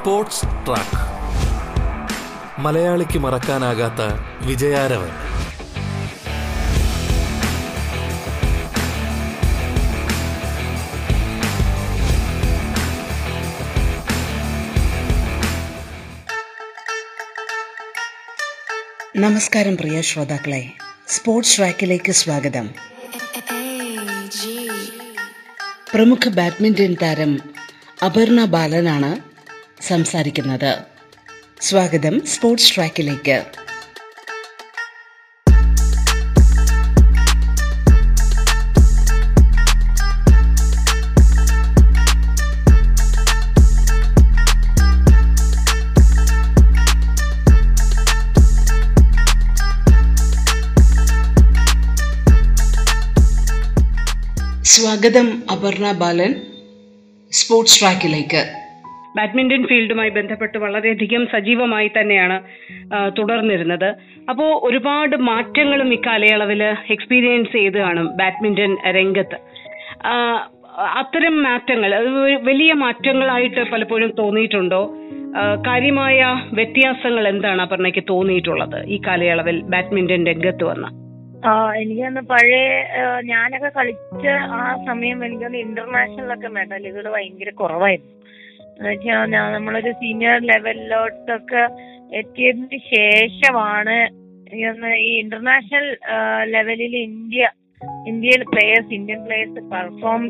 Sports track. മലയാളിക്ക് മറക്കാനാകാത്ത വിജയാരവൻ. നമസ്കാരം പ്രിയ ശ്രോതാക്കളെ. സ്പോർട്സ് ട്രാക്കിലേക്ക് സ്വാഗതം. പ്രമുഖ ബാഡ്മിന്റൺ താരം അപർണ ബാലനാണ് സംസാരിക്കുന്നത്. സ്വാഗതം സ്പോർട്സ് ട്രാക്കിലേക്ക്. സ്വാഗതം അപർണ ബാലൻ സ്പോർട്സ് ട്രാക്കിലേക്ക്. ബാഡ്മിന്റൺ ഫീൽഡുമായി ബന്ധപ്പെട്ട് വളരെയധികം സജീവമായി തന്നെയാണ് തുടർന്നിരുന്നത്. അപ്പോൾ ഒരുപാട് മാറ്റങ്ങളും ഇക്കാലയളവിൽ എക്സ്പീരിയൻസ് ചെയ്ത് കാണും ബാഡ്മിന്റൺ രംഗത്ത്. അത്തരം മാറ്റങ്ങൾ വലിയ മാറ്റങ്ങളായിട്ട് പലപ്പോഴും തോന്നിയിട്ടുണ്ടോ? കാര്യമായ വ്യത്യാസങ്ങൾ എന്താണ് അപർണയ്ക്ക് തോന്നിയിട്ടുള്ളത് ഈ കാലയളവിൽ ബാഡ്മിന്റൺ രംഗത്ത് വന്ന? എനിക്കൊന്ന് പഴയ ഞാനൊക്കെ കളിച്ച ആ സമയം എനിക്കൊന്ന് ഇന്റർനാഷണലൊക്കെ മെഡലുകൾ ഭയങ്കര കുറവായിരുന്നു. എന്നുവെച്ചാൽ നമ്മളൊരു സീനിയർ ലെവലിലോട്ടൊക്കെ എത്തിയതിന് ശേഷമാണ് ഈ ഇന്റർനാഷണൽ ലെവലിൽ ഇന്ത്യ ഇന്ത്യയിൽ പ്ലേയേഴ്സ് ഇന്ത്യൻ പ്ലേയേഴ്സ് പെർഫോം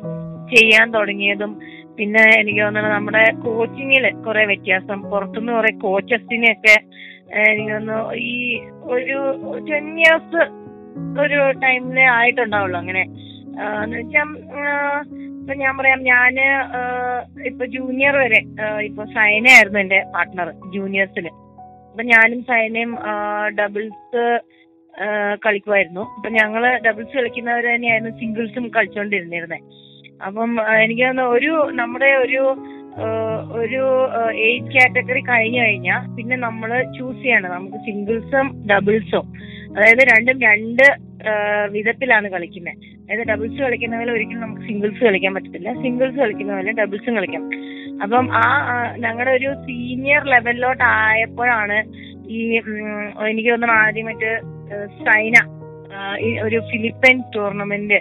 ചെയ്യാൻ തുടങ്ങിയതും പിന്നെ എനിക്ക് തോന്നുന്നത് നമ്മുടെ കോച്ചിങ്ങിൽ കുറെ വ്യത്യാസം. പുറത്തുനിന്ന് കുറെ കോച്ചസിനെയൊക്കെ എനിക്ക് തോന്നുന്നു ഈ ഒരു ടെൻ ഇയേഴ്സ് ഒരു ടൈമിലെ ആയിട്ടുണ്ടാവുള്ളൂ അങ്ങനെ. എന്ന് വെച്ചാൽ ഇപ്പൊ ഞാൻ പറയാം ഞാൻ ഇപ്പൊ ജൂനിയർ വരെ ഇപ്പൊ സൈനയായിരുന്നു എന്റെ പാർട്ട്ണർ ജൂനിയേഴ്സിൽ അപ്പൊ ഞാനും സൈനയും ഡബിൾസ് കളിക്കുമായിരുന്നു അപ്പൊ ഞങ്ങൾ ഡബിൾസ് കളിക്കുന്നവർ തന്നെയായിരുന്നു സിംഗിൾസും കളിച്ചോണ്ടിരുന്നിരുന്നത് അപ്പം എനിക്ക് തോന്നുന്നു ഒരു നമ്മുടെ ഒരു ഒരു ഏജ് കാറ്റഗറി കഴിഞ്ഞു കഴിഞ്ഞാൽ പിന്നെ നമ്മൾ ചൂസ് ചെയ്യണം. നമുക്ക് സിംഗിൾസും ഡബിൾസും അതായത് രണ്ടും രണ്ട് വിധത്തിലാണ് കളിക്കുന്നത് അതായത് ഡബിൾസ് കളിക്കുന്ന പോലെ ഒരിക്കലും നമുക്ക് സിംഗിൾസ് കളിക്കാൻ പറ്റത്തില്ല. സിംഗിൾസ് കളിക്കുന്ന പോലെ ഡബിൾസും കളിക്കാം. അപ്പം ആ ഞങ്ങളുടെ ഒരു സീനിയർ ലെവലിലോട്ട് ആയപ്പോഴാണ് ഈ എനിക്ക് തോന്നുന്നു ആദ്യമായിട്ട് സൈന ഒരു ഫിലിപ്പൈൻ ടൂർണമെന്റ്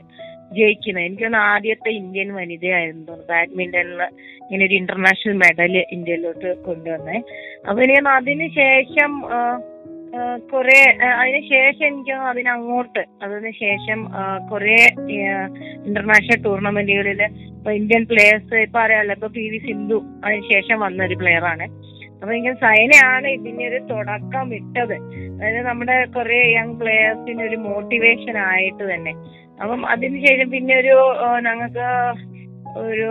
ജയിക്കുന്നത് എനിക്ക് തോന്നുന്നു ആദ്യത്തെ ഇന്ത്യൻ വനിതയായിരുന്നു തോന്നുന്നു. ബാഡ്മിന്റണിൽ ഇങ്ങനെ ഒരു ഇന്റർനാഷണൽ മെഡൽ ഇന്ത്യയിലോട്ട് കൊണ്ടുവന്നേ. അപ്പൊ തോന്നുന്നു അതിന് ശേഷം കുറെ അതിനുശേഷം അതിന് ശേഷം എനിക്ക് അതിനങ്ങോട്ട് അതിന് ശേഷം ആ, കുറെ ഇന്റർനാഷണൽ ടൂർണമെന്റുകളിൽ ഇപ്പൊ ഇന്ത്യൻ പ്ലേയേഴ്സ് ഇപ്പൊ അറിയാലോ ഇപ്പൊ പി വി സിന്ധു അതിന് ശേഷം വന്ന ഒരു പ്ലെയർ ആണ്. അപ്പൊ എനിക്ക് സൈനയാണ് ഇതിന്റെ ഒരു തുടക്കം ഇട്ടത് അതായത് നമ്മുടെ കുറെ യങ് പ്ലെയേഴ്സിന് ഒരു മോട്ടിവേഷൻ ആയിട്ട് തന്നെ. അപ്പം അതിനുശേഷം പിന്നെ ഒരു ഞങ്ങൾക്ക് ഒരു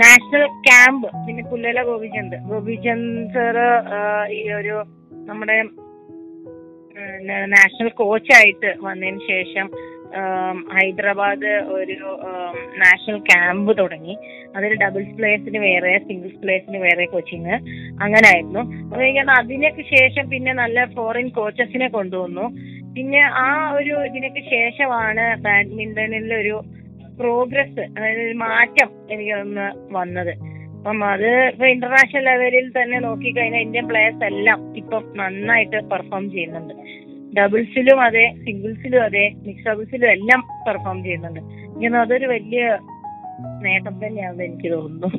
നാഷണൽ ക്യാമ്പ് പിന്നെ പുല്ലല ഗോപിചന്ദ്. ഗോപിചന്ദ് സാറ് ഈ ഒരു നമ്മുടെ നാഷണൽ കോച്ചായിട്ട് വന്നതിന് ശേഷം ഹൈദരാബാദ് ഒരു നാഷണൽ ക്യാമ്പ് തുടങ്ങി. അതിൽ ഡബിൾസ് പ്ലേയേഴ്സിന് വേറെ സിംഗിൾസ് പ്ലേയേഴ്സിന് വേറെ കോച്ചിങ് അങ്ങനെ ആയിരുന്നു അപ്പൊ അതിനൊക്കെ ശേഷം പിന്നെ നല്ല ഫോറിൻ കോച്ചസിനെ കൊണ്ടുവന്നു. പിന്നെ ആ ഒരു ഇതിനൊക്കെ ശേഷമാണ് ബാഡ്മിന്റണിൽ ഒരു പ്രോഗ്രസ് അതായത് മാറ്റം എനിക്ക് ഒന്ന് വന്നത്. അപ്പം അത് ഇപ്പൊ ഇന്റർനാഷണൽ ലെവലിൽ തന്നെ നോക്കിക്കഴിഞ്ഞാൽ ഇന്ത്യൻ പ്ലേയേഴ്സ് എല്ലാം ഇപ്പം നന്നായിട്ട് പെർഫോം ചെയ്യുന്നുണ്ട്. ഡബിൾസിലും അതെ സിംഗിൾസിലും അതെ മിക്സ് ഡബിൾസിലും എല്ലാം പെർഫോം ചെയ്യുന്നുണ്ട്. ഇങ്ങനെ അതൊരു വലിയ നേട്ടം തന്നെയാണെന്ന് എനിക്ക് തോന്നുന്നു.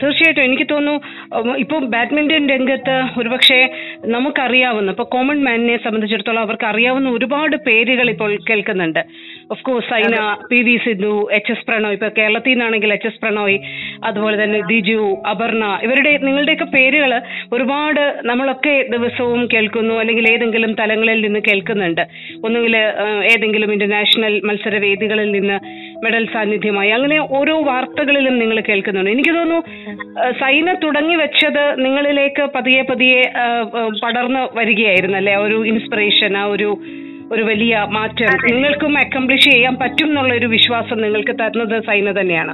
തീർച്ചയായിട്ടും എനിക്ക് തോന്നുന്നു ഇപ്പൊ ബാഡ്മിന്റൺ രംഗത്ത് ഒരുപക്ഷെ നമുക്കറിയാവുന്ന ഇപ്പൊ കോമൺ മാനിനെ സംബന്ധിച്ചിടത്തോളം അവർക്ക് അറിയാവുന്ന ഒരുപാട് പേരുകൾ ഇപ്പോൾ കേൾക്കുന്നുണ്ട്. Of course Saina P V Sindhu H S Prannoy ഇപ്പൊ കേരളത്തിൽ നിന്നാണെങ്കിൽ എച്ച് എസ് പ്രണോയ് അതുപോലെ തന്നെ ദിജു അപർണ ഇവരുടെ നിങ്ങളുടെയൊക്കെ പേരുകൾ ഒരുപാട് നമ്മളൊക്കെ ദിവസവും കേൾക്കുന്നു അല്ലെങ്കിൽ ഏതെങ്കിലും തലങ്ങളിൽ നിന്ന് കേൾക്കുന്നുണ്ട്. ഒന്നുകിൽ ഏതെങ്കിലും ഇന്റർനാഷണൽ മത്സര വേദികളിൽ നിന്ന് മെഡൽ സാന്നിധ്യമായി. അങ്ങനെ ഓരോ വാർത്തകളിലും നിങ്ങൾ കേൾക്കുന്നുണ്ട്. എനിക്ക് തോന്നുന്നു സൈന തുടങ്ങി വെച്ചത് നിങ്ങളിലേക്ക് പതിയെ പതിയെ പടർന്നു വരികയായിരുന്നു അല്ലെ? ഒരു ഇൻസ്പിറേഷൻ ആ ഒരു ഒരു വലിയ മാറ്റം നിങ്ങൾക്കും അക്കംപ്ലിഷ് ചെയ്യാൻ പറ്റും എന്നുള്ള ഒരു വിശ്വാസം നിങ്ങൾക്ക് തരുന്നത് സൈന തന്നെയാണ്.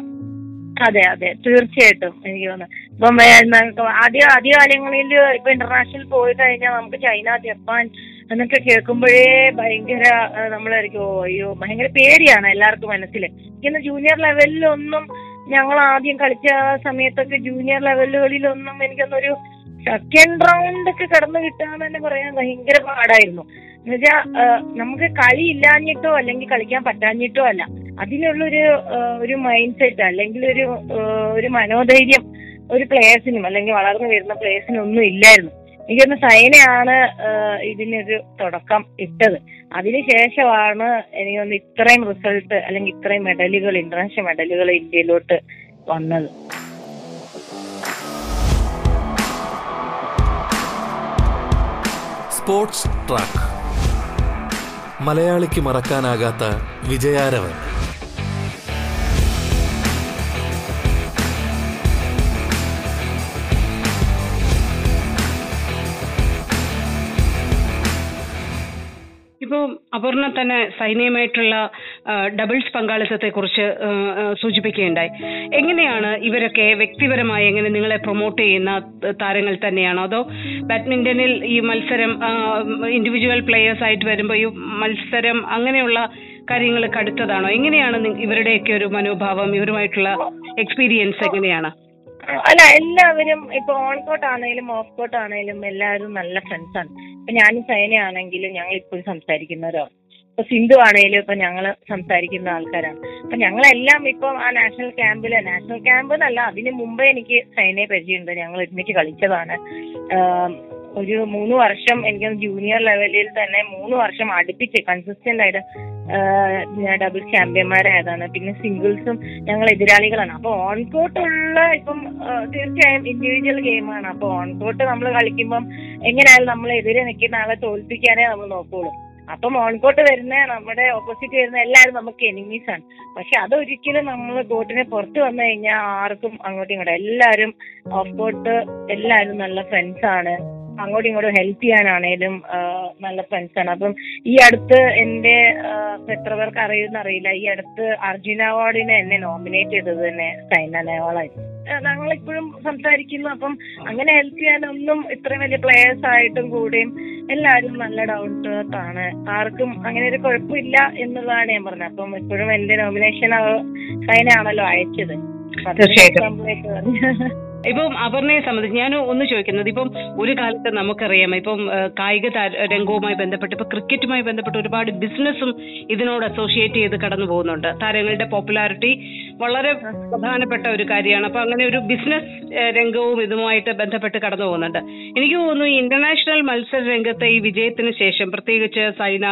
അതെ അതെ. തീർച്ചയായിട്ടും എനിക്ക് തോന്നുന്നു. ഇപ്പം ആദ്യ ആദ്യ കാലങ്ങളിൽ ഇപ്പൊ ഇന്റർനാഷണൽ പോയി കഴിഞ്ഞാൽ നമുക്ക് ചൈന ജപ്പാൻ എന്നൊക്കെ കേൾക്കുമ്പോഴേ ഭയങ്കര നമ്മളായിരിക്കും അയ്യോ ഭയങ്കര പേടിയാണ് എല്ലാവർക്കും മനസ്സിൽ ഇങ്ങനെ ജൂനിയർ ലെവലിലൊന്നും ഞങ്ങൾ ആദ്യം കളിച്ച സമയത്തൊക്കെ ജൂനിയർ ലെവലുകളിലൊന്നും എനിക്കൊന്നൊരു സെക്കൻഡ് റൗണ്ട് ഒക്കെ കടന്നു കിട്ടാന്ന് തന്നെ പറയാൻ ഭയങ്കര പാടായിരുന്നു. എന്നുവെച്ചാ നമുക്ക് കളി ഇല്ലാഞ്ഞിട്ടോ അല്ലെങ്കിൽ കളിക്കാൻ പറ്റാഞ്ഞിട്ടോ അല്ല അതിനുള്ളൊരു ഒരു മൈൻഡ് സെറ്റ് അല്ലെങ്കിൽ ഒരു ഒരു മനോധൈര്യം ഒരു പ്ലേയേഴ്സിനും അല്ലെങ്കിൽ വളർന്നു വരുന്ന പ്ലേയേഴ്സിനും ഒന്നും ഇല്ലായിരുന്നു. എനിക്കൊന്ന് സൈനയാണ് ഇതിനൊരു തുടക്കം ഇട്ടത്. അതിനുശേഷമാണ് എനിക്കൊന്ന് ഇത്രയും റിസൾട്ട് അല്ലെങ്കിൽ ഇത്രയും മെഡലുകൾ ഇന്റർനാഷണൽ മെഡലുകൾ ഇന്ത്യയിലോട്ട് വന്നത്. സ്പോർട്സ് ട്രാക്ക് മലയാളിക്ക് മറക്കാനാകാത്ത വിജയാരവൻ. തന്നെ സൈന്യമായിട്ടുള്ള ഡബിൾസ് പങ്കാളിത്തത്തെ കുറിച്ച് സൂചിപ്പിക്കുകയുണ്ടായി. എങ്ങനെയാണ് ഇവരൊക്കെ വ്യക്തിപരമായി എങ്ങനെ നിങ്ങളെ പ്രൊമോട്ട് ചെയ്യുന്ന താരങ്ങൾ തന്നെയാണോ? അതോ ബാഡ്മിന്റണിൽ ഈ മത്സരം ഇൻഡിവിജ്വൽ പ്ലേയേഴ്സ് ആയിട്ട് വരുമ്പോൾ ഈ മത്സരം അങ്ങനെയുള്ള കാര്യങ്ങൾ കടുത്തതാണോ എങ്ങനെയാണ് ഇവരുടെയൊക്കെ ഒരു മനോഭാവം ഇവരുമായിട്ടുള്ള എക്സ്പീരിയൻസ് എങ്ങനെയാണ്? അല്ല എല്ലാവരും ഇപ്പൊ ഓൺ കോട്ട് ആണെങ്കിലും ഓഫ് കോട്ട് ആണെങ്കിലും എല്ലാവരും നല്ല ഫ്രണ്ട്സ് ആണ്. ഇപ്പൊ ഞാനും സൈനയാണെങ്കിലും ഞങ്ങൾ ഇപ്പോഴും സംസാരിക്കുന്നവരാണ്. ഇപ്പൊ സിന്ധു ആണെങ്കിലും ഇപ്പൊ ഞങ്ങൾ സംസാരിക്കുന്ന ആൾക്കാരാണ്. അപ്പൊ ഞങ്ങളെല്ലാം ഇപ്പൊ ആ നാഷണൽ ക്യാമ്പിൽ നാഷണൽ ക്യാമ്പ് എന്നല്ല അതിന് മുമ്പേ എനിക്ക് സൈനയെ പരിചയമുണ്ട്. ഞങ്ങൾ ഒരുമിച്ച് കളിച്ചതാണ്. ഒരു മൂന്ന് വർഷം എനിക്ക് ജൂനിയർ ലെവലിൽ തന്നെ മൂന്ന് വർഷം അടുപ്പിച്ച് കൺസിസ്റ്റന്റ് ആയിട്ട് ഞാൻ ഡബിൾ ചാമ്പ്യന്മാരായതാണ് പിന്നെ സിംഗിൾസും ഞങ്ങൾ എതിരാളികളാണ്. അപ്പൊ ഓൺ കോട്ടുള്ള ഇപ്പം തീർച്ചയായും ഇൻഡിവിജ്വൽ ഗെയിമാണ് അപ്പൊ ഓൺ കോട്ട് നമ്മൾ കളിക്കുമ്പം എങ്ങനെയായാലും നമ്മൾ എതിരെ നിൽക്കുന്ന ആളെ തോൽപ്പിക്കാനേ നമ്മൾ നോക്കുള്ളൂ. അപ്പം മോൺകോട്ട് കോട്ട് വരുന്ന നമ്മുടെ ഓപ്പോസിറ്റ് വരുന്ന എല്ലാവരും നമുക്ക് എനിമീസ് ആണ്. പക്ഷെ അതൊരിക്കലും നമ്മൾ കോട്ടിനെ പുറത്ത് വന്നു കഴിഞ്ഞാൽ ആർക്കും അങ്ങോട്ടും ഇങ്ങോട്ടും എല്ലാവരും ഓഫ് ബോട്ട് എല്ലാവരും നല്ല ഫ്രണ്ട്സ് ആണ്. അങ്ങോട്ടും ഇങ്ങോട്ടും ഹെൽപ്പ് ചെയ്യാനാണേലും നല്ല ഫ്രണ്ട്സ് ആണ്. അപ്പം ഈ അടുത്ത് എന്റെ എത്ര പേർക്ക് അറിയുമെന്ന് അറിയില്ല ഈ അടുത്ത് അർജുന അവാർഡിനെ എന്നെ നോമിനേറ്റ് ചെയ്തത് തന്നെ സൈന നെഹ്വാളായിരുന്നു. ഞങ്ങൾ ഇപ്പോഴും സംസാരിക്കുന്നു. അപ്പം അങ്ങനെ ഹെൽപ്പ് ചെയ്യാനൊന്നും ഇത്രയും വലിയ പ്ലേയേഴ്സ് ആയിട്ടും കൂടിയും എല്ലാരും നല്ല ഡൗൺ ടു എർത്ത് ആണ്. ആർക്കും അങ്ങനെ ഒരു കുഴപ്പമില്ല എന്നുള്ളതാണ് ഞാൻ പറഞ്ഞത്. അപ്പം ഇപ്പോഴും എന്റെ നോമിനേഷൻ സൈനാണല്ലോ അയച്ചത്. തീർച്ചയായിട്ടും. ഇപ്പം അപർണയെ സംബന്ധിച്ച് ഞാൻ ഒന്ന് ചോദിക്കുന്നത്. ഇപ്പം ഒരു കാലത്ത് നമുക്കറിയാം ഇപ്പം കായിക രംഗവുമായി ബന്ധപ്പെട്ട് ഇപ്പൊ ക്രിക്കറ്റുമായി ബന്ധപ്പെട്ട് ഒരുപാട് ബിസിനസ്സും ഇതിനോട് അസോസിയേറ്റ് ചെയ്ത് കടന്നു പോകുന്നുണ്ട്. താരങ്ങളുടെ പോപ്പുലാരിറ്റി വളരെ പ്രധാനപ്പെട്ട ഒരു കാര്യമാണ്. അപ്പൊ അങ്ങനെ ഒരു ബിസിനസ് രംഗവും ഇതുമായിട്ട് ബന്ധപ്പെട്ട് കടന്നു പോകുന്നുണ്ട്. എനിക്ക് തോന്നുന്നു ഇന്റർനാഷണൽ മത്സര രംഗത്തെ ഈ വിജയത്തിന് ശേഷം പ്രത്യേകിച്ച് സൈന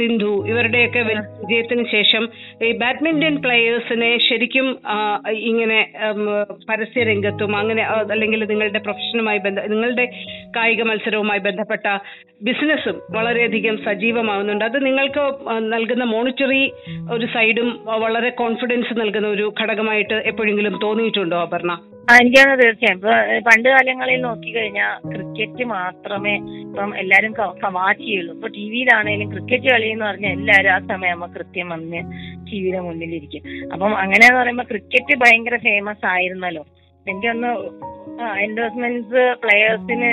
സിന്ധു ഇവരുടെയൊക്കെ വിജയത്തിന് ശേഷം ഈ ബാഡ്മിന്റൺ പ്ലെയേഴ്സിനെ ശരിക്കും ഇങ്ങനെ പരസ്യ രംഗത്തും അങ്ങനെ അല്ലെങ്കിൽ നിങ്ങളുടെ പ്രൊഫഷനുമായി ബന്ധ നിങ്ങളുടെ കായിക മത്സരവുമായി ബന്ധപ്പെട്ട ബിസിനസ്സും വളരെയധികം സജീവമാവുന്നുണ്ട്. അത് നിങ്ങൾക്ക് നൽകുന്ന മോണിറ്ററി ഒരു സൈഡും വളരെ കോൺഫിഡൻസ് നൽകുന്ന ഒരു ഘടകമായിട്ട് എപ്പോഴെങ്കിലും തോന്നിയിട്ടുണ്ടോ അപർണ? എനിക്കാണ് തീർച്ചയായും. ഇപ്പൊ പണ്ട് കാലങ്ങളിൽ നോക്കിക്കഴിഞ്ഞാൽ ക്രിക്കറ്റ് മാത്രമേ ഇപ്പം എല്ലാരും വാച്ച് ചെയ്യുള്ളൂ ഇപ്പൊ ടി വിയിലാണേലും ക്രിക്കറ്റ് കളി എന്ന് പറഞ്ഞാൽ എല്ലാരും ആ സമയം കൃത്യം വന്ന് ടി വിയുടെ മുന്നിലിരിക്കും. അപ്പം അങ്ങനെയെന്ന് പറയുമ്പോ ക്രിക്കറ്റ് ഭയങ്കര ഫേമസ് ആയിരുന്നല്ലോ. എന്റെ ഒന്ന് എൻഡോസ്മെന്റ്സ് പ്ലെയേഴ്സിന്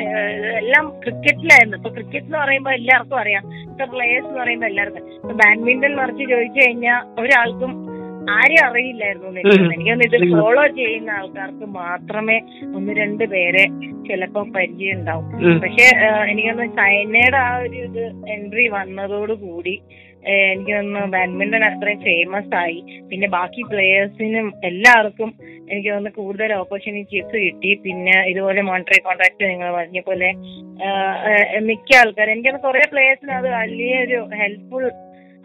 എല്ലാം ക്രിക്കറ്റിലായിരുന്നു. ഇപ്പൊ ക്രിക്കറ്റ് എന്ന് പറയുമ്പോൾ എല്ലാവർക്കും അറിയാം. ഇപ്പൊ പ്ലെയേഴ്സ് എന്ന് പറയുമ്പോൾ എല്ലാവർക്കും. ബാഡ്മിന്റൺ മറിച്ച് ചോദിച്ചു കഴിഞ്ഞാൽ ഒരാൾക്കും ആരും അറിയില്ലായിരുന്നു എനിക്കൊന്ന് ഇത് ഫോളോ ചെയ്യുന്ന ആൾക്കാർക്ക് മാത്രമേ ഒന്ന് രണ്ട് പേരെ ചിലപ്പോ പരിചയം ഉണ്ടാവും പക്ഷെ എനിക്ക് തോന്നുന്നു ചൈനയുടെ ആ ഒരു ഇത് എൻട്രി വന്നതോടുകൂടി കൂടി എനിക്ക് തോന്നുന്നു ബാഡ്മിന്റൺ അത്രയും ഫേമസ് ആയി. പിന്നെ ബാക്കി പ്ലേയേഴ്സിനും എല്ലാവർക്കും എനിക്ക് തോന്നുന്നു കൂടുതൽ ഓപ്പർച്യൂണിറ്റീസ് കിട്ടി. പിന്നെ ഇതുപോലെ മോണിറ്ററി കോൺട്രാക്ട് നിങ്ങൾ പറഞ്ഞ പോലെ മിക്ക ആൾക്കാർ എനിക്ക് കുറെ പ്ലേയേഴ്സിന് അത് വലിയൊരു ഹെൽപ്ഫുൾ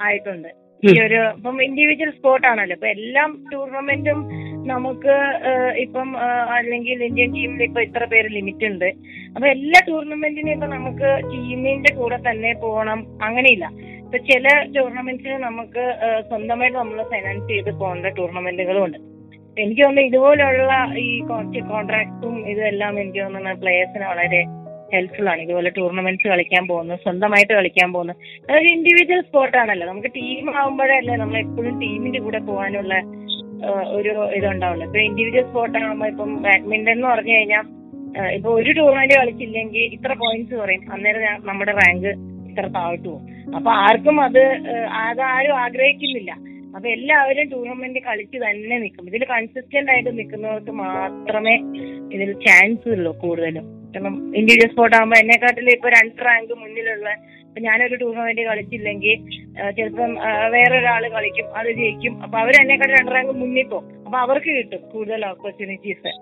ആയിട്ടുണ്ട്. ഈ ഒരു ഇപ്പം ഇൻഡിവിജ്വൽ സ്പോർട്ട് ആണല്ലോ. ഇപ്പൊ എല്ലാം ടൂർണമെന്റും നമുക്ക് ഇപ്പം അല്ലെങ്കിൽ ഇന്ത്യൻ ടീമിൽ ഇപ്പൊ ഇത്ര പേര് ലിമിറ്റ് ഉണ്ട്. അപ്പൊ എല്ലാ ടൂർണമെന്റിനും ഇപ്പൊ നമുക്ക് ടീമിന്റെ കൂടെ തന്നെ പോകണം. അങ്ങനെയില്ല. ഇപ്പൊ ചില ടൂർണമെന്റ്സിന് നമുക്ക് സ്വന്തമായിട്ട് നമ്മൾ ഫൈനാൻസ് ചെയ്ത് പോകേണ്ട ടൂർണമെന്റുകളും ഉണ്ട്. എനിക്ക് തോന്നുന്നു ഇതുപോലുള്ള ഈ കുറച്ച് കോൺട്രാക്ട്സും ഇതെല്ലാം എനിക്ക് തോന്നുന്നു പ്ലേയേഴ്സിന് വളരെ ഹെൽപ്ഫുൾ ആണ്. ഇതുപോലെ ടൂർണമെന്റ്സ് കളിക്കാൻ പോകുന്നു സ്വന്തമായിട്ട് കളിക്കാൻ പോകുന്നു. അതൊരു ഇൻഡിവിജ്വൽ സ്പോർട്ട് ആണല്ലോ. നമുക്ക് ടീം ആകുമ്പോഴല്ലേ നമ്മൾ എപ്പോഴും ടീമിന്റെ കൂടെ പോകാനുള്ള ഒരു ഇതുണ്ടാവുള്ളൂ. ഇപ്പൊ ഇൻഡിവിജ്വൽ സ്പോർട്ട് ആകുമ്പോൾ ഇപ്പം ബാഡ്മിന്റൺ എന്ന് പറഞ്ഞു കഴിഞ്ഞാൽ ഇപ്പൊ ഒരു ടൂർണമെന്റ് കളിച്ചില്ലെങ്കിൽ ഇത്ര പോയിന്റ്സ് കുറയും. അന്നേരം നമ്മുടെ റാങ്ക് ഇത്ര താഴ്ത്തു പോകും. അപ്പൊ ആർക്കും അത് അതാരും ആഗ്രഹിക്കുന്നില്ല. അപ്പൊ എല്ലാവരും ടൂർണമെന്റ് കളിച്ച് തന്നെ നിൽക്കും. ഇതിൽ കൺസിസ്റ്റന്റ് ആയിട്ട് നിൽക്കുന്നവർക്ക് മാത്രമേ ഇതിൽ ചാൻസ് ഉള്ളൂ കൂടുതലും. കാരണം ഇൻഡിവിജ്വൽ സ്പോർട്ട് ആകുമ്പോൾ എന്നെക്കാട്ടിൽ ഇപ്പൊ രണ്ട് റാങ്ക് മുന്നിലുള്ള ഇപ്പൊ ഞാനൊരു ടൂർണമെന്റ് കളിച്ചില്ലെങ്കിൽ ചിലപ്പം വേറൊരാൾ കളിക്കും അത് ജയിക്കും. അപ്പൊ അവർ എന്നെക്കാട്ടിൽ രണ്ട് റാങ്ക് മുന്നിൽ പോകും. അപ്പൊ അവർക്ക് കിട്ടും കൂടുതൽ ഓപ്പർച്യൂണിറ്റീസ്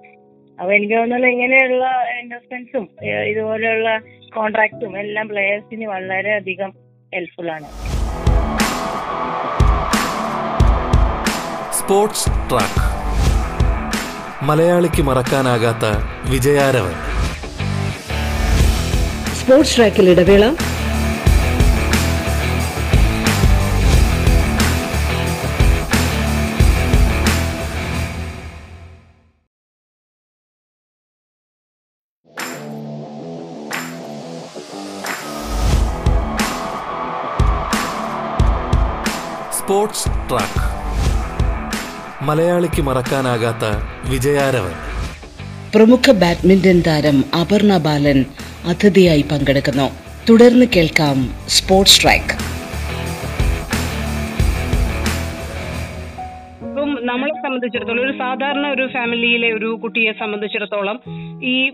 അപ്പൊ എനിക്ക് തോന്നുന്നത് ഇങ്ങനെയുള്ള ഇൻവെസ്റ്റ്മെന്റ്സും ഇതുപോലെയുള്ള കോൺട്രാക്റ്റും എല്ലാം പ്ലേയേഴ്സിന് വളരെയധികം ഹെൽപ്ഫുൾ ആണ്. സ്പോർട്സ് ട്രാക്ക് മലയാളിക്ക് മറക്കാനാകാത്ത വിജയാരവൻ. സ്പോർട്സ് ട്രാക്കിൽ ഇടവേള. Sports track. മലയാളിക്ക് മറക്കാനാകാത്ത വിജയാരവൻ. പ്രമുഖ ബാഡ്മിന്റൺ താരം അപർണ ബാലൻ അതിഥിയായി പങ്കെടുക്കുന്നു. തുടർന്ന് കേൾക്കാം സ്പോർട്സ് ട്രാക്ക് നമ്മളെ സംബന്ധിച്ചിടത്തോളം ഒരു സാധാരണ ഒരു ഫാമിലിയിലെ ഒരു കുട്ടിയെ സംബന്ധിച്ചിടത്തോളം ഈ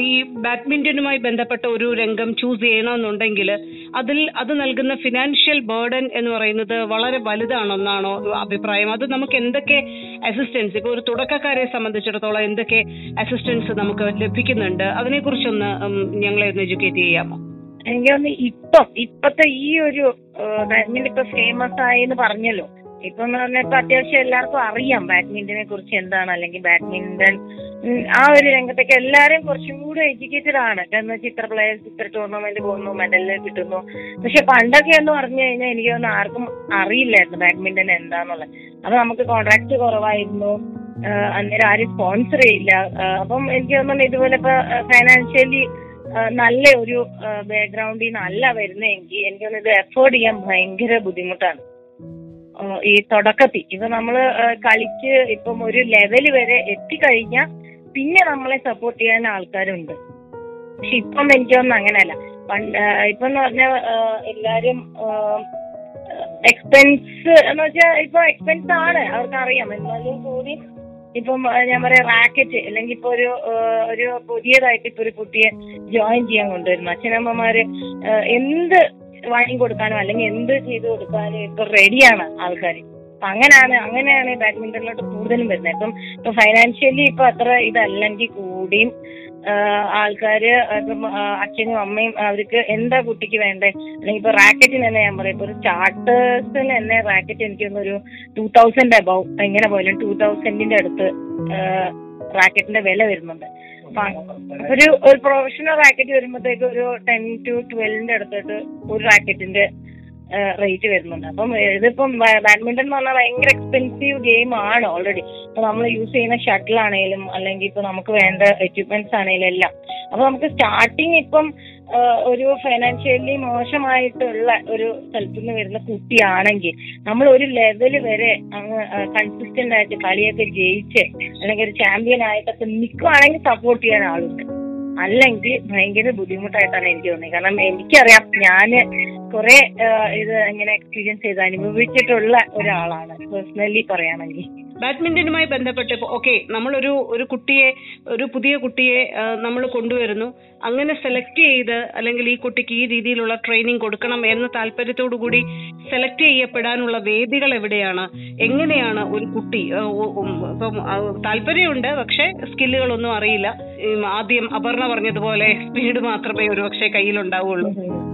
ഈ ബാഡ്മിന്റണുമായി ബന്ധപ്പെട്ട ഒരു രംഗം ചൂസ് ചെയ്യണമെന്നുണ്ടെങ്കിൽ അതിൽ അത് നൽകുന്ന ഫിനാൻഷ്യൽ ബേർഡൻ എന്ന് പറയുന്നത് വളരെ വലുതാണെന്നാണോ അഭിപ്രായം? അത് നമുക്ക് എന്തൊക്കെ അസിസ്റ്റൻസ് ഇപ്പൊ ഒരു തുടക്കക്കാരെ സംബന്ധിച്ചിടത്തോളം എന്തൊക്കെ അസിസ്റ്റൻസ് നമുക്ക് ലഭിക്കുന്നുണ്ട്? അതിനെക്കുറിച്ചൊന്ന് കുറിച്ചൊന്ന് ഞങ്ങളെ ഒന്ന് എഡ്യൂക്കേറ്റ് ചെയ്യാമോ? എനിക്കൊന്ന് ഇപ്പം ഇപ്പത്തെ ഈ ഒരു ഇപ്പൊ ഫേമസ് ആയി എന്ന് പറഞ്ഞല്ലോ. ഇപ്പൊ എന്ന് പറഞ്ഞാൽ ഇപ്പൊ അത്യാവശ്യം എല്ലാവർക്കും അറിയാം ബാഡ്മിന്റനെ കുറിച്ച് എന്താണ് അല്ലെങ്കിൽ ബാഡ്മിന്റൺ. ആ ഒരു രംഗത്തേക്ക് എല്ലാരും കുറച്ചും കൂടി എഡ്യൂക്കേറ്റഡ് ആണ്. എന്ന് വെച്ചാൽ ഇത്ര പ്ലേയേഴ്സ് ഇത്ര ടൂർണമെന്റ് പോകുന്നു മെഡൽ കിട്ടുന്നു. പക്ഷെ പണ്ടൊക്കെ എന്ന് പറഞ്ഞു കഴിഞ്ഞാൽ എനിക്ക് തോന്നുന്നു ആർക്കും അറിയില്ലായിരുന്നു ബാഡ്മിന്റൺ എന്താന്നുള്ളത്. അപ്പൊ നമുക്ക് കോൺട്രാക്ട് കുറവായിരുന്നു. അന്നേരം ആരും സ്പോൺസർ ചെയ്യില്ല. അപ്പം എനിക്ക് തോന്നുന്നു ഇതുപോലെ ഇപ്പൊ ഫൈനാൻഷ്യലി നല്ല ഒരു ബാക്ക്ഗ്രൗണ്ടിൽ നിന്നല്ല വരുന്നതെങ്കിൽ എനിക്ക് തോന്നുന്നു ഇത് എഫോർഡ് ചെയ്യാൻ ഭയങ്കര ബുദ്ധിമുട്ടാണ്. ഈ തുടക്കത്തിൽ. ഇപ്പൊ നമ്മൾ കളിക്ക് ഇപ്പം ഒരു ലെവൽ വരെ എത്തിക്കഴിഞ്ഞാൽ പിന്നെ നമ്മളെ സപ്പോർട്ട് ചെയ്യാൻ ആൾക്കാരുണ്ട്. പക്ഷെ ഇപ്പം എനിക്ക് തോന്നുന്നു അങ്ങനെയല്ല. പണ്ട് ഇപ്പം എന്ന് പറഞ്ഞാൽ എല്ലാരും എക്സ്പെൻസ് എന്ന് വെച്ചാൽ ഇപ്പൊ എക്സ്പെൻസ് ആണ് അവർക്ക് അറിയാം എന്നാലും കൂടി ഇപ്പം ഞാൻ പറയാം റാക്കറ്റ് അല്ലെങ്കിൽ ഇപ്പൊ ഒരു ഒരു പുതിയതായിട്ട് ഇപ്പൊ ഒരു കുട്ടിയെ ജോയിൻ ചെയ്യാൻ കൊണ്ടുവരുന്നു. അച്ഛനമ്മമാര് എന്ത് വാങ്ങി കൊടുക്കാനോ അല്ലെങ്കിൽ എന്ത് ചെയ്തു കൊടുക്കാനോ ഇപ്പൊ റെഡിയാണ് ആൾക്കാർ അപ്പൊ അങ്ങനെയാണ് അങ്ങനെയാണ് ബാഡ്മിന്റണിലോട്ട് കൂടുതലും വരുന്നത്. ഇപ്പം ഇപ്പൊ ഫൈനാൻഷ്യലി ഇപ്പൊ അത്ര ഇതല്ലെങ്കിൽ കൂടിയും ആൾക്കാര് ഇപ്പം അച്ഛനും അമ്മയും അവർക്ക് എന്താ കുട്ടിക്ക് വേണ്ടേ? അല്ലെങ്കിൽ ഇപ്പൊ റാക്കറ്റിന് തന്നെ ഞാൻ പറയാം. ഇപ്പൊ ഒരു സ്റ്റാർട്ടേഴ്സിന് തന്നെ റാക്കറ്റ് എനിക്ക് ഒരു ടൂ തൗസൻഡ് അബവ് എങ്ങനെ പോയാലും ടൂ തൗസൻഡിന്റെ അടുത്ത് റാക്കറ്റിന്റെ വില വരുന്നുണ്ട്. ഒരു ഒരു പ്രൊഫഷണൽ റാക്കറ്റ് വരുമ്പോഴത്തേക്ക് ഒരു ടെൻ ടു ട്വൽവിന്റെ അടുത്തോട്ട് ഒരു റാക്കറ്റിന്റെ റേറ്റ് വരുന്നുണ്ട്. അപ്പം ഇതിപ്പം ബാഡ്മിന്റൺ എന്ന് പറഞ്ഞാൽ ഭയങ്കര എക്സ്പെൻസീവ് ഗെയിം ആണ് ഓൾറെഡി ഇപ്പൊ നമ്മൾ യൂസ് ചെയ്യുന്ന ഷട്ടിൽ ആണെങ്കിലും അല്ലെങ്കിൽ ഇപ്പൊ നമുക്ക് വേണ്ട എക്യുപ്മെന്റ്സ് ആണെങ്കിലും എല്ലാം. അപ്പൊ നമുക്ക് സ്റ്റാർട്ടിങ് ഇപ്പം ഒരു ഫൈനാൻഷ്യലി മോശമായിട്ടുള്ള ഒരു സ്ഥലത്തു നിന്ന് വരുന്ന കുട്ടിയാണെങ്കിൽ നമ്മൾ ഒരു ലെവൽ വരെ അങ്ങ് കൺസിസ്റ്റന്റ് ആയിട്ട് കളിയൊക്കെ ജയിച്ച് അല്ലെങ്കിൽ ഒരു ചാമ്പ്യൻ ആയിട്ടൊക്കെ നിൽക്കുവാണെങ്കിൽ സപ്പോർട്ട് ചെയ്യാൻ ആളുണ്ട്. അല്ലെങ്കിൽ ഭയങ്കര ബുദ്ധിമുട്ടായിട്ടാണ് എനിക്ക് തോന്നിയത്. കാരണം എനിക്കറിയാം ഞാൻ കുറെ ഇത് ഇങ്ങനെ എക്സ്പീരിയൻസ് ചെയ്ത് അനുഭവിച്ചിട്ടുള്ള ഒരാളാണ്. പേഴ്സണലി പറയുകയാണെങ്കിൽ ബാഡ്മിന്റണുമായി ബന്ധപ്പെട്ട് ഓക്കെ നമ്മളൊരു ഒരു കുട്ടിയെ ഒരു പുതിയ കുട്ടിയെ നമ്മൾ കൊണ്ടുവരുന്നു. അങ്ങനെ സെലക്ട് ചെയ്ത് അല്ലെങ്കിൽ ഈ കുട്ടിക്ക് ഈ രീതിയിലുള്ള ട്രെയിനിങ് കൊടുക്കണം എന്ന താല്പര്യത്തോടു കൂടി സെലക്ട് ചെയ്യപ്പെടാനുള്ള വേദികൾ എവിടെയാണ്? എങ്ങനെയാണ് ഒരു കുട്ടി ഇപ്പം താല്പര്യമുണ്ട് പക്ഷെ സ്കില്ലുകളൊന്നും അറിയില്ല. ആദ്യം അപർണ പറഞ്ഞതുപോലെ സ്പീഡ് മാത്രമേ ഒരു പക്ഷേ കയ്യിലുണ്ടാവുള്ളൂ.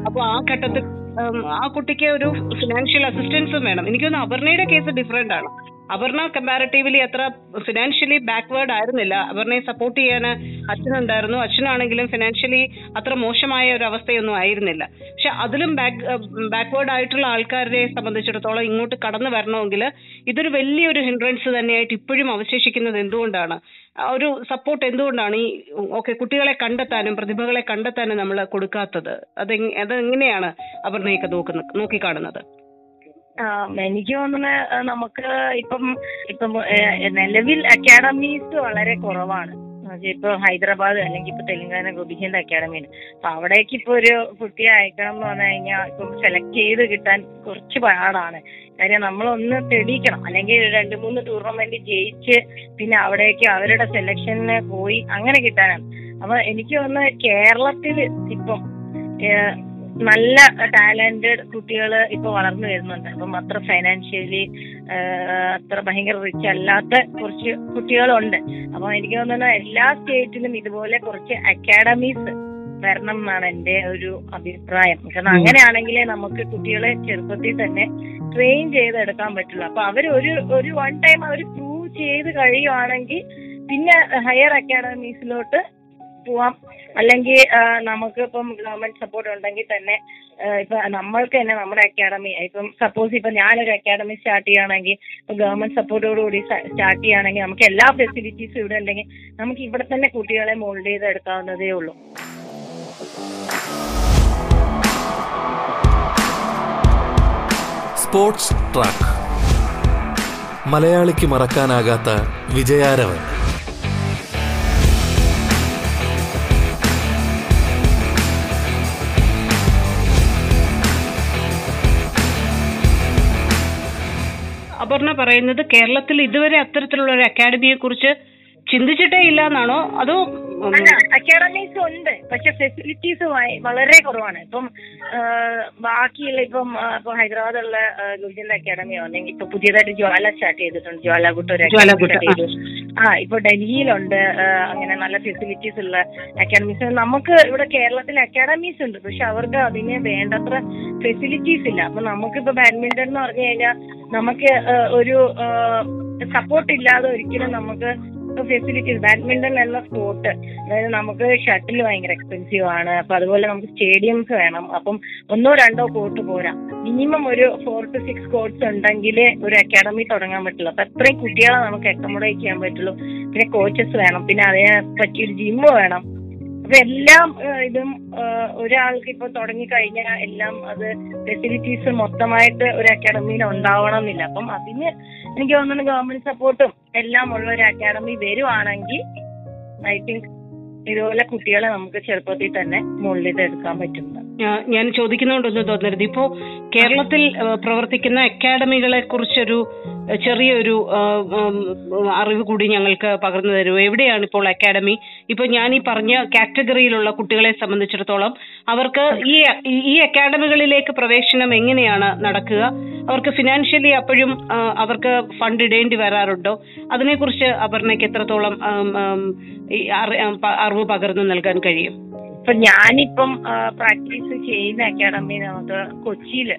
അപ്പൊ ആ ഘട്ടത്തിൽ ആ കുട്ടിക്ക് ഒരു ഫിനാൻഷ്യൽ അസിസ്റ്റൻസും വേണം. എനിക്ക് അപർണയുടെ കേസ് ഡിഫറെന്റ് ആണ്. അപർണ കമ്പാരറ്റീവ്ലി അത്ര ഫിനാൻഷ്യലി ബാക്ക്വേർഡ് ആയിരുന്നില്ല. അപർണയെ സപ്പോർട്ട് ചെയ്യാൻ അച്ഛനുണ്ടായിരുന്നു. അച്ഛനാണെങ്കിലും ഫിനാൻഷ്യലി അത്ര മോശമായ ഒരു അവസ്ഥയൊന്നും ആയിരുന്നില്ല. പക്ഷെ അതിലും ബാക്ക് ബാക്ക്വേർഡ് ആയിട്ടുള്ള ആൾക്കാരെ സംബന്ധിച്ചിടത്തോളം ഇങ്ങോട്ട് കടന്നു വരണമെങ്കിൽ ഇതൊരു വലിയൊരു ഹിൻഡ്രൻസ് തന്നെയായിട്ട് ഇപ്പോഴും അവശേഷിക്കുന്നത് എന്തുകൊണ്ടാണ്? ഒരു സപ്പോർട്ട് എന്തുകൊണ്ടാണ് ഈ ഓക്കെ കുട്ടികളെ കണ്ടെത്താനും പ്രതിഭകളെ കണ്ടെത്താനും നമ്മൾ കൊടുക്കാത്തത്? അത് അതെങ്ങനെയാണ് അപർണയൊക്കെ നോക്കുന്നത് നോക്കിക്കാണുന്നത്? എനിക്ക് തോന്നുന്നത് നമുക്ക് ഇപ്പം ഇപ്പം നിലവിൽ അക്കാഡമീസ് വളരെ കുറവാണ്. ഇപ്പൊ ഹൈദരാബാദ് അല്ലെങ്കിൽ ഇപ്പൊ തെലങ്കാന ഗോപിചന്ദ് അക്കാഡമിയിൽ അപ്പൊ അവിടേക്ക് ഇപ്പൊ ഒരു കുട്ടിയെ അയക്കണം എന്ന് പറഞ്ഞു കഴിഞ്ഞാൽ ഇപ്പം സെലക്ട് ചെയ്ത് കിട്ടാൻ കുറച്ച് പാടാണ്. കാര്യം നമ്മളൊന്ന് തെളിയിക്കണം. അല്ലെങ്കിൽ രണ്ട് മൂന്ന് ടൂർണമെന്റ് ജയിച്ച് പിന്നെ അവിടേക്ക് അവരുടെ സെലക്ഷന് പോയി അങ്ങനെ കിട്ടാനാണ്. അപ്പൊ എനിക്ക് തോന്നുന്നത് കേരളത്തിൽ ഇപ്പം നല്ല ടാലന്റഡ് കുട്ടികൾ ഇപ്പൊ വളർന്നു വരുന്നുണ്ട്. അപ്പം അത്ര ഫൈനാൻഷ്യലി അത്ര ഭയങ്കര റിച്ച് അല്ലാത്ത കുറച്ച് കുട്ടികളുണ്ട്. അപ്പൊ എനിക്ക് തോന്നുന്നു എല്ലാ സ്റ്റേറ്റിലും ഇതുപോലെ കുറച്ച് അക്കാഡമീസ് വരണം എന്നാണ് എന്റെ ഒരു അഭിപ്രായം. കാരണം അങ്ങനെയാണെങ്കിലേ നമുക്ക് കുട്ടികളെ ചെറുപ്പത്തിൽ തന്നെ ട്രെയിൻ ചെയ്തെടുക്കാൻ പറ്റുള്ളൂ. അപ്പൊ അവർ ഒരു ഒരു വൺ ടൈം അവർ പ്രൂവ് ചെയ്ത് കഴിയുവാണെങ്കിൽ പിന്നെ ഹയർ അക്കാഡമീസിലോട്ട് പോവാം. അല്ലെങ്കിൽ നമുക്ക് ഇപ്പം ഗവൺമെന്റ് സപ്പോർട്ട് ഉണ്ടെങ്കിൽ തന്നെ ഇപ്പൊ നമ്മൾക്ക് തന്നെ നമ്മുടെ അക്കാഡമി ഇപ്പം സപ്പോസ് ഇപ്പൊ ഞാനൊരു അക്കാഡമി സ്റ്റാർട്ട് ചെയ്യുകയാണെങ്കിൽ ഇപ്പൊ ഗവൺമെന്റ് സപ്പോർട്ടോടുകൂടി സ്റ്റാർട്ട് ചെയ്യുകയാണെങ്കിൽ നമുക്ക് എല്ലാ ഫെസിലിറ്റീസും ഇവിടെ ഉണ്ടെങ്കിൽ നമുക്ക് ഇവിടെ തന്നെ കുട്ടികളെ മോൾഡ് ചെയ്ത് എടുക്കാവുന്നതേ ഉള്ളൂ. Sports track. മലയാളിക്ക് മറക്കാനാകാത്ത വിജയാരവൻ. അപർണ പറയുന്നത് കേരളത്തിൽ ഇതുവരെ അത്തരത്തിലുള്ള ഒരു അക്കാഡമിയെ കുറിച്ച് ചിന്തിച്ചിട്ടേ ഇല്ല എന്നാണോ അതോ അല്ല അക്കാഡമീസ് ഉണ്ട് പക്ഷെ ഫെസിലിറ്റീസ് വളരെ കുറവാണ്. ഇപ്പം ബാക്കിയുള്ള ഇപ്പം ഇപ്പൊ ഹൈദരാബാദുള്ള ഗുരുജന്റെ അക്കാഡമിയോ അല്ലെങ്കിൽ ഇപ്പൊ പുതിയതായിട്ട് ജ്വാല സ്റ്റാർട്ട് ചെയ്തിട്ടുണ്ട്. ജ്വാല ഗുട്ട ഒരു ആ. ഇപ്പൊ ഡൽഹിയിലുണ്ട് അങ്ങനെ നല്ല ഫെസിലിറ്റീസ് ഉള്ള അക്കാഡമീസ് നമുക്ക് ഇവിടെ കേരളത്തിൽ അക്കാഡമീസ് ഉണ്ട് പക്ഷെ അവർക്ക് അതിന് വേണ്ടത്ര ഫെസിലിറ്റീസ് ഇല്ല. അപ്പൊ നമുക്കിപ്പോ ബാഡ്മിന്റൺ എന്ന് പറഞ്ഞു കഴിഞ്ഞാൽ നമുക്ക് ഒരു സപ്പോർട്ട് ഇല്ലാതെ ഒരിക്കലും നമുക്ക് ഫെസിലിറ്റീസ് ബാഡ്മിന്റൺ എന്ന സ്പോർട്ട് അതായത് നമുക്ക് ഷട്ടിൽ ഭയങ്കര എക്സ്പെൻസീവ് ആണ്. അപ്പൊ അതുപോലെ നമുക്ക് സ്റ്റേഡിയംസ് വേണം. അപ്പം ഒന്നോ രണ്ടോ കോർട്ട് പോരാ. മിനിമം ഒരു ഫോർ ടു സിക്സ് കോർട്സ് ഉണ്ടെങ്കിലേ ഒരു അക്കാഡമി തുടങ്ങാൻ പറ്റുള്ളൂ. അപ്പൊ അത്രയും കുട്ടികളെ നമുക്ക് അക്കോമഡേറ്റ് ചെയ്യാൻ പറ്റുള്ളൂ. പിന്നെ കോച്ചസ് വേണം. പിന്നെ അതിനെ പറ്റിയൊരു ജിമ്മ് വേണം. അപ്പൊ എല്ലാം ഇതും ഒരാൾക്ക് ഇപ്പൊ തുടങ്ങി കഴിഞ്ഞാൽ എല്ലാം അത് ഫെസിലിറ്റീസ് മൊത്തമായിട്ട് ഒരു അക്കാഡമിയിൽ ഉണ്ടാവണം എന്നില്ല അപ്പം അതിന് എനിക്ക് തോന്നുന്നു ഗവൺമെന്റ് സപ്പോർട്ടും എല്ലാം ഉള്ള ഒരു അക്കാഡമി വരുവാണെങ്കിൽ ഐ തിങ്ക് ഇതുപോലെ കുട്ടികളെ നമുക്ക് ചെറുപ്പത്തിൽ തന്നെ മുകളിൽ എടുക്കാൻ പറ്റും ഞാൻ ചോദിക്കുന്നതുകൊണ്ടൊന്നും തോന്നരുത് ഇപ്പോ കേരളത്തിൽ പ്രവർത്തിക്കുന്ന അക്കാഡമികളെ കുറിച്ചൊരു ചെറിയൊരു അറിവ് കൂടി ഞങ്ങൾക്ക് പകർന്നു തരൂ. എവിടെയാണ് ഇപ്പോൾ അക്കാഡമി ഇപ്പൊ ഞാൻ ഈ പറഞ്ഞ കാറ്റഗറിയിലുള്ള കുട്ടികളെ സംബന്ധിച്ചിടത്തോളം അവർക്ക് ഈ ഈ അക്കാഡമികളിലേക്ക് പ്രവേശനം എങ്ങനെയാണ് നടക്കുക? അവർക്ക് ഫിനാൻഷ്യലി അപ്പോഴും അവർക്ക് ഫണ്ട് ഇടേണ്ടി വരാറുണ്ടോ? അതിനെക്കുറിച്ച് അപർണയ്ക്ക് എത്രത്തോളം അറിവ് പകർന്നു നൽകാൻ കഴിയും? ഇപ്പൊ ഞാനിപ്പം പ്രാക്ടീസ് ചെയ്യുന്ന അക്കാഡമി നമുക്ക് കൊച്ചിയിൽ.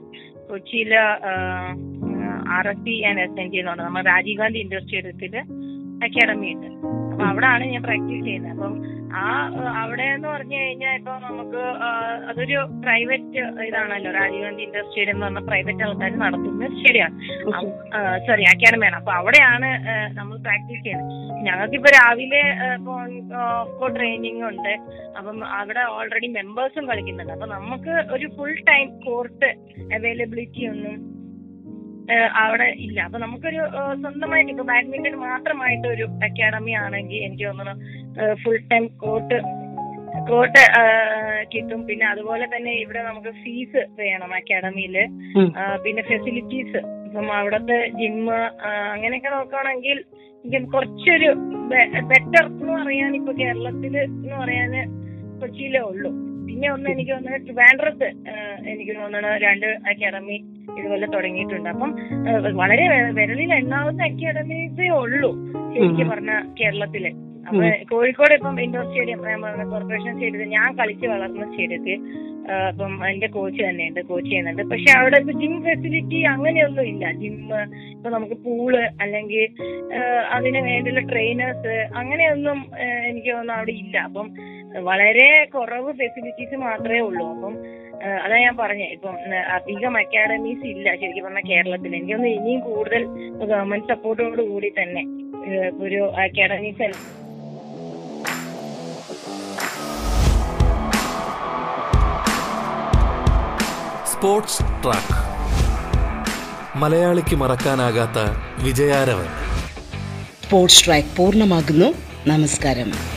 കൊച്ചിയിൽ R S B and S N T എന്നുണ്ട് നമ്മൾ രാജീവ് ഗാന്ധി ഇൻഡോർ സ്റ്റേഡിയത്തിൽ അക്കാഡമി ഉണ്ട്. അപ്പൊ അവിടാണ് ഞാൻ പ്രാക്ടീസ് ചെയ്യുന്നത്. അപ്പം ആ അവിടെ എന്ന് പറഞ്ഞു കഴിഞ്ഞാൽ ഇപ്പൊ നമുക്ക് അതൊരു പ്രൈവറ്റ് ഇതാണല്ലോ. രാജീവ് ഗാന്ധി ഇൻഡോർ എന്ന് പറഞ്ഞ പ്രൈവറ്റ് ആൾക്കാർ നടത്തുന്ന സ്റ്റേഡിയമാണ് സോറി അക്കാഡമിയാണ് അപ്പൊ അവിടെയാണ് നമ്മൾ പ്രാക്ടീസ് ചെയ്യുന്നത്. ഞങ്ങൾക്കിപ്പോ രാവിലെ ഇപ്പോ ട്രെയിനിങ് ഉണ്ട്. അപ്പം അവിടെ ഓൾറെഡി മെമ്പേഴ്സും കളിക്കുന്നുണ്ട്. അപ്പൊ നമുക്ക് ഒരു ഫുൾ ടൈം കോർട്ട് അവൈലബിലിറ്റി ഒന്നും അവിടെ ഇല്ല. അപ്പൊ നമുക്കൊരു സ്വന്തമായിട്ട് ഇപ്പൊ ബാഡ്മിന്റൺ മാത്രമായിട്ട് ഒരു അക്കാഡമി ആണെങ്കിൽ എനിക്ക് തോന്നുന്നു ഫുൾ ടൈം കോർട്ട് കോട്ട് കിട്ടും. പിന്നെ അതുപോലെ തന്നെ ഇവിടെ നമുക്ക് ഫീസ് വേണം അക്കാഡമിയിൽ പിന്നെ ഫെസിലിറ്റീസ് ഇപ്പം അവിടുത്തെ ജിമ്മ് അങ്ങനെയൊക്കെ നോക്കുകയാണെങ്കിൽ എനിക്ക് കുറച്ചൊരു ബെറ്റർ എന്ന് പറയാൻ ഇപ്പൊ കേരളത്തിൽ എന്ന് പറയാൻ കൊച്ചിയിലേ ഉള്ളൂ. പിന്നെ ഒന്ന് എനിക്ക് തോന്നുന്നത് ട്രിവാൻഡ്രത്ത് എനിക്ക് തോന്നുന്നു രണ്ട് അക്കാഡമി ഇതുപോലെ തുടങ്ങിയിട്ടുണ്ട്. അപ്പം വളരെ വിരലിൽ എണ്ണാവുന്ന അക്കാഡമീസേ ഉള്ളൂ ശരിക്കും പറഞ്ഞ കേരളത്തിൽ. അപ്പൊ കോഴിക്കോട് ഇപ്പം ഇൻഡോർ സ്റ്റേഡിയം കോർപ്പറേഷൻ സ്റ്റേഡിയത്തിൽ ഞാൻ കളിച്ച് വളർന്ന സ്റ്റേഡിയത്തിൽ അപ്പം ഇപ്പം എന്റെ കോച്ച് തന്നെയുണ്ട് കോച്ച് ചെയ്യുന്നുണ്ട്. പക്ഷെ അവിടെ ഇപ്പൊ ജിം ഫെസിലിറ്റി അങ്ങനെയൊന്നും ഇല്ല. ജിം ഇപ്പൊ നമുക്ക് പൂൾ അല്ലെങ്കിൽ അതിന് വേണ്ടിയുള്ള ട്രെയിനേഴ്സ് അങ്ങനെയൊന്നും എനിക്ക് തോന്നുന്നു അവിടെ ഇല്ല. അപ്പം വളരെ കുറവ് ഫെസിലിറ്റീസ് മാത്രമേ ഉള്ളൂ. അപ്പം അതാ ഞാൻ പറഞ്ഞത് ഇപ്പം അധികം അക്കാഡമീസ് ഇല്ല ശരിക്കും പറഞ്ഞാൽ കേരളത്തിൽ. എനിക്കൊന്ന് ഇനിയും കൂടുതൽ ഗവൺമെന്റ് സപ്പോർട്ടോട് കൂടി തന്നെ ഒരു അക്കാഡമീസ് സ്പോർട്സ് ട്രാക്ക് മലയാളിക്ക് മറക്കാനാകാത്ത വിജയാരവൻ. സ്പോർട്സ് ട്രാക്ക് പൂർണമാകുന്നു. നമസ്കാരം.